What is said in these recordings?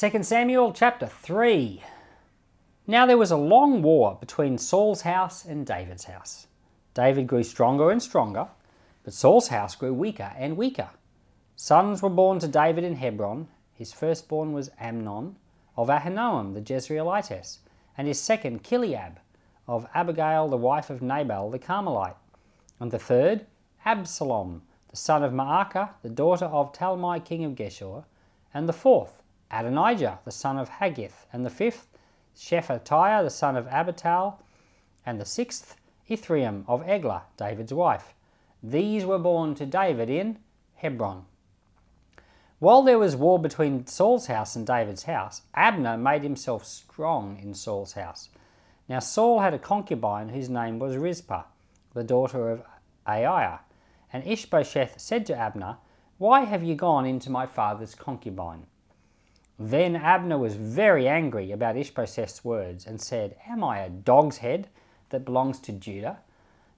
2 Samuel chapter 3. Now there was a long war between Saul's house and David's house. David grew stronger and stronger, but Saul's house grew weaker and weaker. Sons were born to David in Hebron. His firstborn was Amnon of Ahinoam the Jezreelitess, and his second Chileab of Abigail the wife of Nabal the Carmelite, and the third Absalom the son of Maacah the daughter of Talmai king of Geshur, and the fourth Adonijah the son of Haggith, and the fifth Shephatiah the son of Abital, and the sixth Ithream of Eglah, David's wife. These were born to David in Hebron. While there was war between Saul's house and David's house, Abner made himself strong in Saul's house. Now Saul had a concubine whose name was Rizpah, the daughter of Aiah. And Ishbosheth said to Abner, Why have you gone into my father's concubine? Then Abner was very angry about Ishbosheth's words and said, Am I a dog's head that belongs to Judah?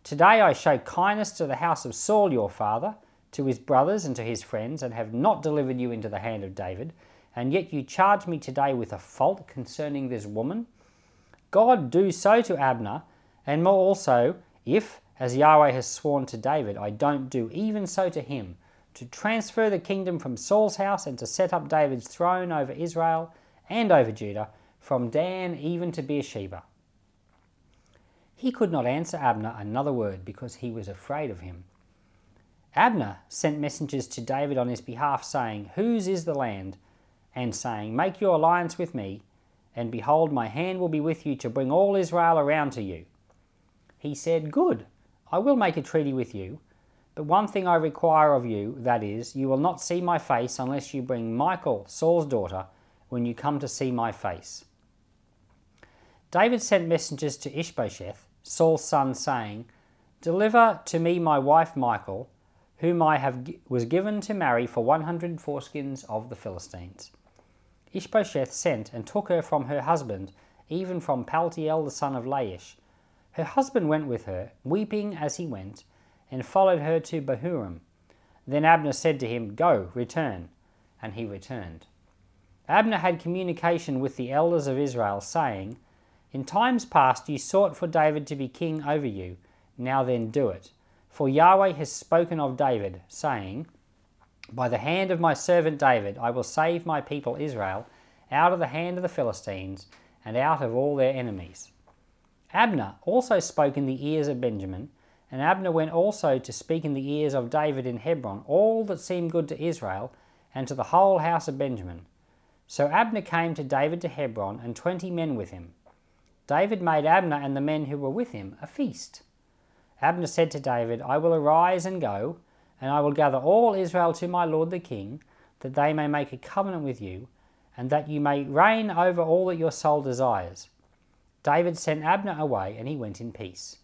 Today I show kindness to the house of Saul your father to his brothers and to his friends, and have not delivered you into the hand of David, and yet you charge me today with a fault concerning this woman? God do so to Abner, and more also, if, as Yahweh has sworn to David, I don't do even so to him, to transfer the kingdom from Saul's house and to set up David's throne over Israel and over Judah, from Dan even to Beersheba. He could not answer Abner another word because he was afraid of him. Abner sent messengers to David on his behalf, saying, Whose is the land? And saying, Make your alliance with me, and behold, my hand will be with you to bring all Israel around to you. He said, Good, I will make a treaty with you, but one thing I require of you, that is, you will not see my face unless you bring Michal, Saul's daughter, when you come to see my face. David sent messengers to Ishbosheth, Saul's son, saying, Deliver to me my wife Michal, whom I have was given to marry for one hundred foreskins of the Philistines. Ishbosheth sent and took her from her husband, even from Paltiel the son of Laish. Her husband went with her, weeping as he went, and followed her to Bahurim. Then Abner said to him, Go, return. And he returned. Abner had communication with the elders of Israel, saying, In times past you sought for David to be king over you. Now then do it. For Yahweh has spoken of David, saying, By the hand of my servant David I will save my people Israel out of the hand of the Philistines and out of all their enemies. Abner also spoke in the ears of Benjamin, and Abner went also to speak in the ears of David in Hebron all that seemed good to Israel and to the whole house of Benjamin. So Abner came to David to Hebron, and twenty men with him. David made Abner and the men who were with him a feast. Abner said to David, I will arise and go, and I will gather all Israel to my lord the king, that they may make a covenant with you, and that you may reign over all that your soul desires. David sent Abner away, and he went in peace.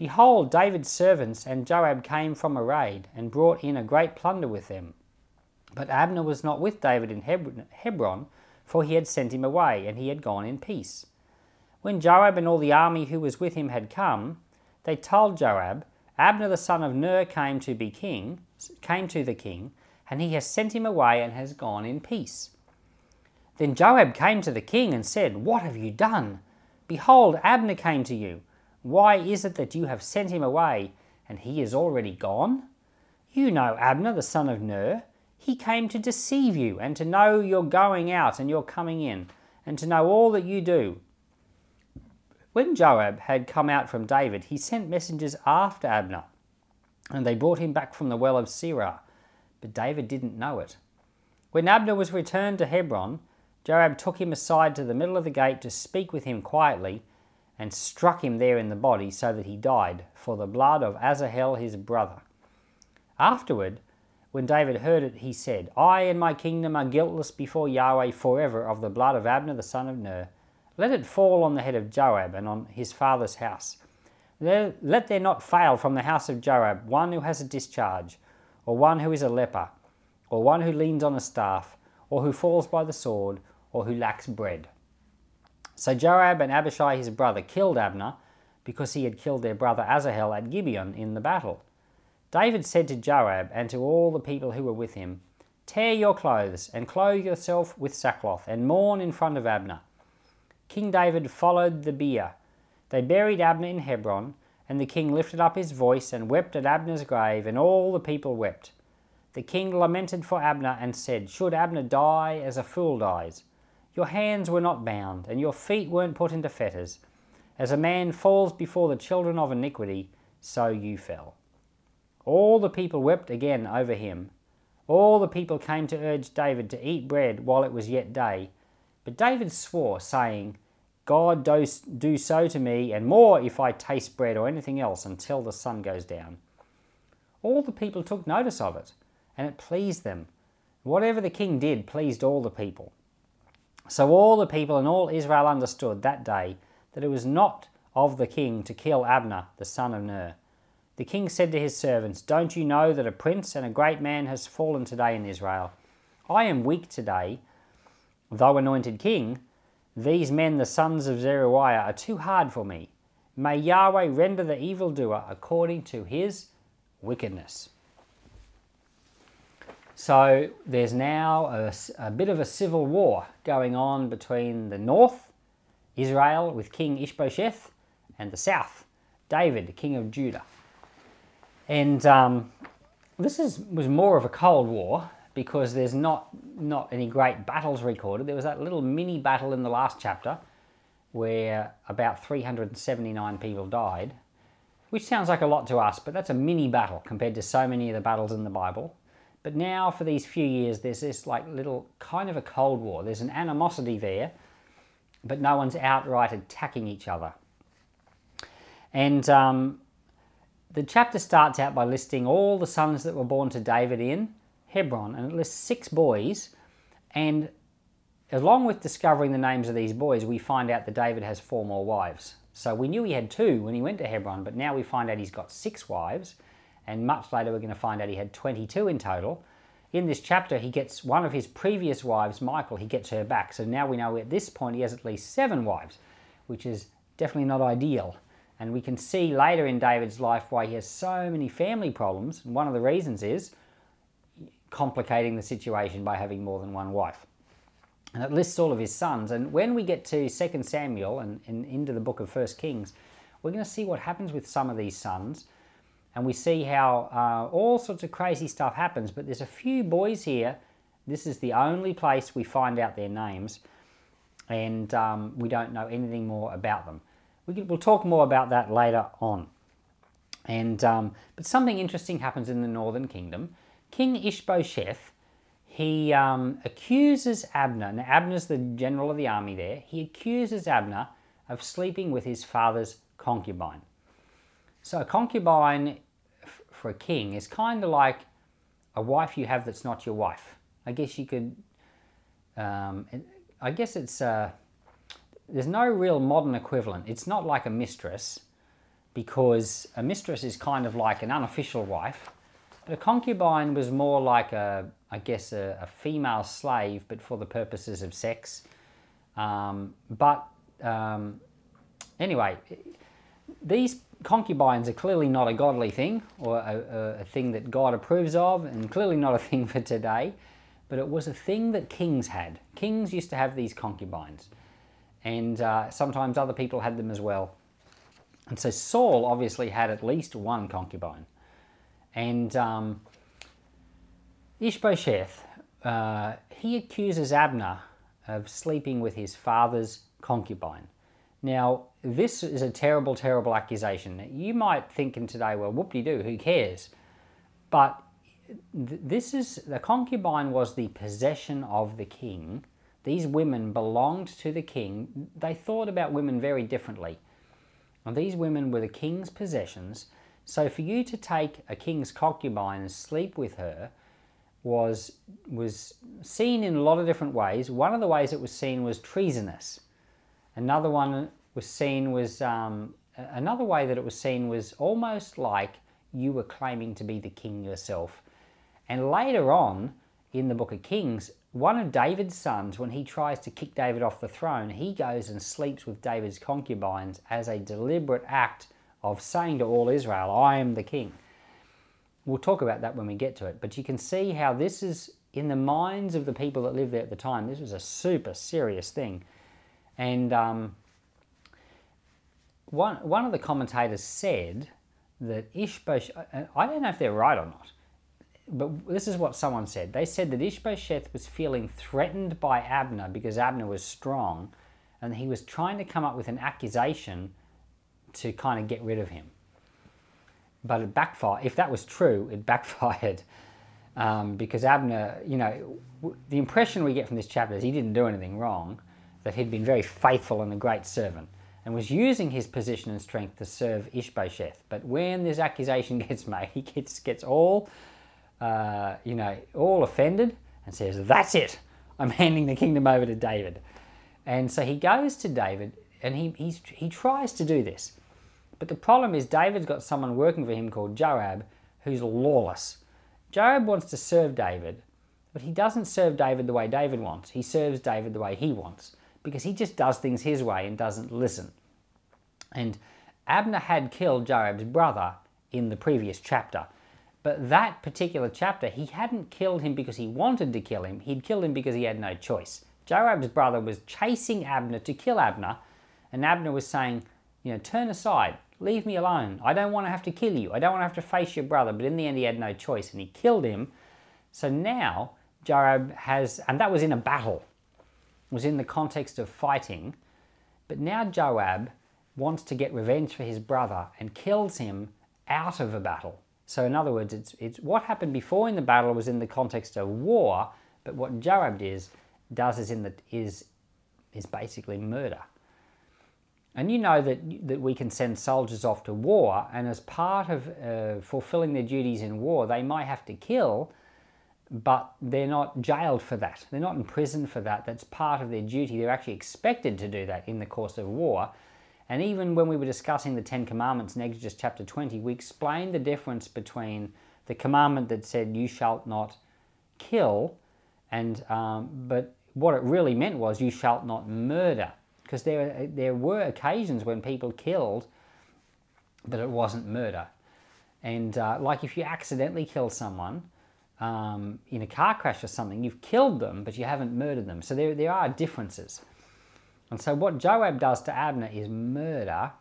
Behold, David's servants and Joab came from a raid, and brought in a great plunder with them. But Abner was not with David in Hebron, for he had sent him away, and he had gone in peace. When Joab and all the army who was with him had come, they told Joab, Abner the son of Ner came to be king, came to the king, and he has sent him away and has gone in peace. Then Joab came to the king and said, What have you done? Behold, Abner came to you. Why is it that you have sent him away, and he is already gone? You know Abner the son of Ner. He came to deceive you, and to know your going out and your coming in, and to know all that you do. When Joab had come out from David, he sent messengers after Abner, and they brought him back from the well of Sirah, but David didn't know it. When Abner was returned to Hebron, Joab took him aside to the middle of the gate to speak with him quietly, and struck him there in the body, so that he died, for the blood of Asahel his brother. Afterward, when David heard it, he said, I and my kingdom are guiltless before Yahweh forever of the blood of Abner the son of Ner. Let it fall on the head of Joab and on his father's house. Let there not fail from the house of Joab one who has a discharge, or one who is a leper, or one who leans on a staff, or who falls by the sword, or who lacks bread. So Joab and Abishai his brother killed Abner, because he had killed their brother Asahel at Gibeon in the battle. David said to Joab and to all the people who were with him, Tear your clothes and clothe yourself with sackcloth and mourn in front of Abner. King David followed the bier. They buried Abner in Hebron, and the king lifted up his voice and wept at Abner's grave, and all the people wept. The king lamented for Abner and said, Should Abner die as a fool dies? Your hands were not bound, and your feet weren't put into fetters. As a man falls before the children of iniquity, so you fell. All the people wept again over him. All the people came to urge David to eat bread while it was yet day. But David swore, saying, God do so to me, and more if I taste bread or anything else until the sun goes down. All the people took notice of it, and it pleased them. Whatever the king did pleased all the people. So all the people and all Israel understood that day that it was not of the king to kill Abner, the son of Ner. The king said to his servants, Don't you know that a prince and a great man has fallen today in Israel? I am weak today, though anointed king. These men, the sons of Zeruiah, are too hard for me. May Yahweh render the evildoer according to his wickedness. So there's now a, a, bit of a civil war going on between the north Israel with King Ishbosheth, and the south, David, king of Judah. And um, this is, was more of a Cold War because there's not, not any great battles recorded. There was that little mini battle in the last chapter where about 379 people died, which sounds like a lot to us, but that's a mini battle compared to so many of the battles in the Bible. But now, for these few years, there's this like little kind of a Cold War. There's an animosity there but no one's outright attacking each other. And um, the chapter starts out by listing all the sons that were born to David in Hebron, and it lists six boys. And along with discovering the names of these boys, we find out that David has four more wives. So we knew he had two when he went to Hebron, but now we find out he's got six wives, and much later we're going to find out he had 22 in total in this chapter, he gets one of his previous wives, Michal, he gets her back. So now we know at this point he has at least seven wives, which is definitely not ideal. And we can see later in David's life why he has so many family problems. And one of the reasons is complicating the situation by having more than one wife. And it lists all of his sons. And when we get to 2 Samuel and, and into the book of 1 Kings, we're going to see what happens with some of these sons and we see how uh, all sorts of crazy stuff happens. But there's a few boys here. This is the only place we find out their names, and um, we don't know anything more about them. We we'll talk more about that later on. And um, but something interesting happens in the Northern Kingdom. King Ishbosheth, he um, accuses Abner. Now Abner's the general of the army there. He accuses Abner of sleeping with his father's concubine. So a concubine for a king is kind of like a wife you have that's not your wife. I guess you could, um, I guess it's, uh, there's no real modern equivalent. It's not like a mistress because a mistress is kind of like an unofficial wife. But a concubine was more like a, I guess, a, a female slave, but for the purposes of sex. Um, but um, anyway, these concubines are clearly not a godly thing or a, a, thing that God approves of, and clearly not a thing for today, but it was a thing that kings had. Kings used to have these concubines, and uh, sometimes other people had them as well. And so Saul obviously had at least one concubine. And um, Ishbosheth, uh, he accuses Abner of sleeping with his father's concubine. Now, this is a terrible, terrible accusation. You might think in today, well, whoop-de-doo, who cares? But this is, the concubine was the possession of the king. These women belonged to the king. They thought about women very differently. These women were the king's possessions. So for you to take a king's concubine and sleep with her was, was seen in a lot of different ways. One of the ways it was seen was treasonous. Another one was seen was um, another way that it was seen was almost like you were claiming to be the king yourself. And later on in the book of Kings, one of David's sons, when he tries to kick David off the throne, he goes and sleeps with David's concubines as a deliberate act of saying to all Israel, I am the king. We'll talk about that when we get to it, but you can see how this is in the minds of the people that lived there at the time, this was a super serious thing. And um, one, one of the commentators said that Ishbosheth, I don't know if they're right or not, but this is what someone said. They said that Ishbosheth was feeling threatened by Abner because Abner was strong, and he was trying to come up with an accusation to kind of get rid of him. But it backfired. If that was true, it backfired um, because Abner, you know, the impression we get from this chapter is he didn't do anything wrong, that he'd been very faithful and a great servant and was using his position and strength to serve Ishbosheth. But when this accusation gets made, he gets, gets all, uh, you know, all offended and says, That's it. I'm handing the kingdom over to David. And so he goes to David and he, he tries to do this. But the problem is, David's got someone working for him called Joab who's lawless. Joab wants to serve David, but he doesn't serve David the way David wants. He serves David the way he wants because he just does things his way and doesn't listen. And Abner had killed Joab's brother in the previous chapter. But that particular chapter, he hadn't killed him because he wanted to kill him. He'd killed him because he had no choice. Joab's brother was chasing Abner to kill Abner, and Abner was saying, you know, turn aside, leave me alone. I don't want to have to kill you. I don't want to have to face your brother. But in the end, he had no choice, and he killed him. So now Joab has, and that was in a battle was in the context of fighting, but now Joab wants to get revenge for his brother and kills him out of a battle. So in other words, it's, it's what happened before in the battle was in the context of war, but what Joab does, does is, in the, is, is basically murder. And you know that, that we can send soldiers off to war, and as part of uh, fulfilling their duties in war, they might have to kill, but they're not jailed for that. They're not in prison for that. That's part of their duty. They're actually expected to do that in the course of war. And even when we were discussing the Ten Commandments in Exodus chapter 20, we explained the difference between the commandment that said, You shalt not kill, and um, but what it really meant was, You shalt not murder. Because there, there were occasions when people killed, but it wasn't murder. And uh, like if you accidentally kill someone, um, in a car crash or something, you've killed them, but you haven't murdered them. So there, there are differences. And so what Joab does to Abner is murder,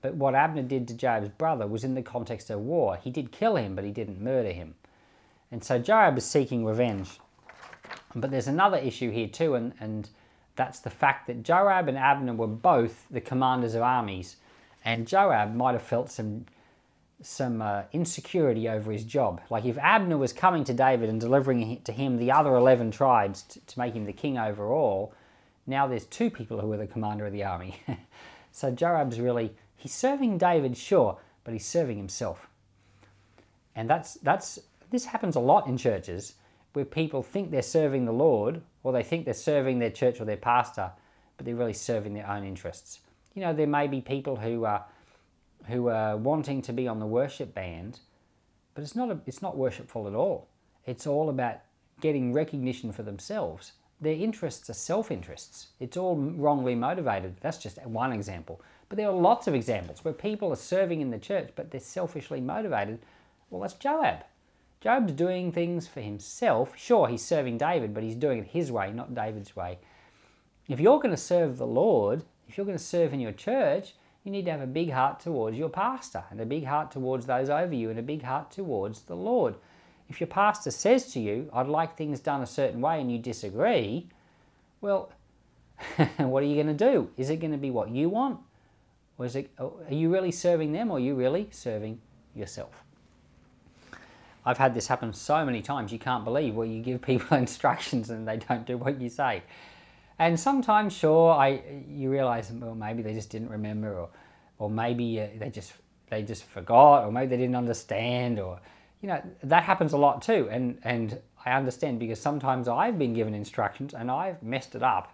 but what Abner did to Joab's brother was in the context of war. He did kill him, but he didn't murder him. And so Joab is seeking revenge. But there's another issue here too, and, and that's the fact that Joab and Abner were both the commanders of armies. And Joab might have felt some some uh, insecurity over his job. Like if Abner was coming to David and delivering to him the other 11 tribes to, to make him the king overall, now there's two people who are the commander of the army. so Joab's really, he's serving David, sure, but he's serving himself. And that's, that's, this happens a lot in churches where people think they're serving the Lord or they think they're serving their church or their pastor, but they're really serving their own interests. You know, there may be people who are who are wanting to be on the worship band, but it's not, a, it's not worshipful at all. It's all about getting recognition for themselves. Their interests are self interests. It's all wrongly motivated. That's just one example. But there are lots of examples where people are serving in the church, but they're selfishly motivated. Well, that's Joab. Joab's doing things for himself. Sure, he's serving David, but he's doing it his way, not David's way. If you're going to serve the Lord, if you're going to serve in your church, you need to have a big heart towards your pastor and a big heart towards those over you and a big heart towards the Lord. If your pastor says to you, I'd like things done a certain way and you disagree, well, what are you going to do? Is it going to be what you want? Or is it, oh, are you really serving them or are you really serving yourself? I've had this happen so many times you can't believe where you give people instructions and they don't do what you say. And sometimes, sure, I you realise well maybe they just didn't remember, or or maybe uh, they just they just forgot, or maybe they didn't understand, or you know that happens a lot too. And and I understand because sometimes I've been given instructions and I've messed it up,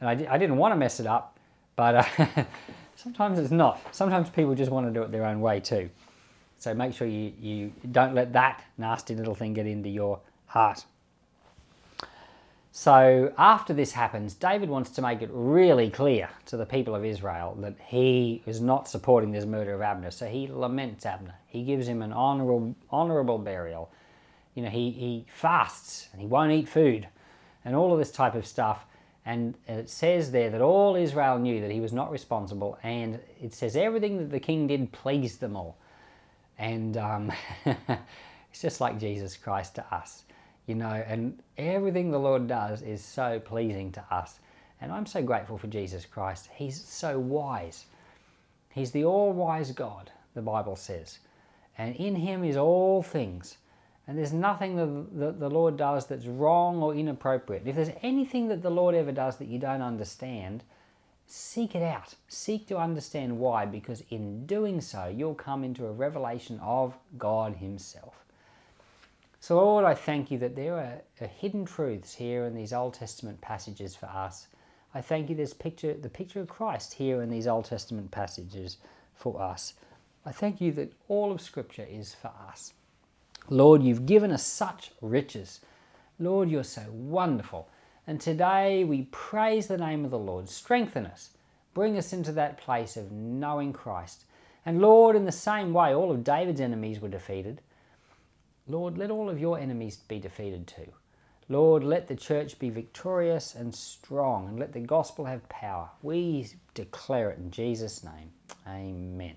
and I, di- I didn't want to mess it up, but uh, sometimes it's not. Sometimes people just want to do it their own way too. So make sure you, you don't let that nasty little thing get into your heart. So after this happens, David wants to make it really clear to the people of Israel that he is not supporting this murder of Abner. So he laments Abner. He gives him an honorable, honorable burial. you know, he, he fasts and he won't eat food and all of this type of stuff. And it says there that all Israel knew that he was not responsible, and it says everything that the king did pleased them all. And um, it's just like Jesus Christ to us, you know, and everything the Lord does is so pleasing to us. And I'm so grateful for Jesus Christ. He's so wise. He's the all wise God, the Bible says. And in him is all things. And there's nothing that, the Lord does that's wrong or inappropriate. If there's anything that the Lord ever does that you don't understand, seek it out. Seek to understand why, because in doing so, you'll come into a revelation of God Himself. So, Lord, I thank you that there are, hidden truths here in these Old Testament passages for us. I thank you there's picture, the picture of Christ here in these Old Testament passages for us. I thank you that all of Scripture is for us. Lord, you've given us such riches. Lord, you're so wonderful. And today we praise the name of the Lord. Strengthen us. Bring us into that place of knowing Christ. And Lord, in the same way, all of David's enemies were defeated. Lord, let all of your enemies be defeated too. Lord, let the church be victorious and strong, and let the gospel have power. We declare it in Jesus' name. Amen.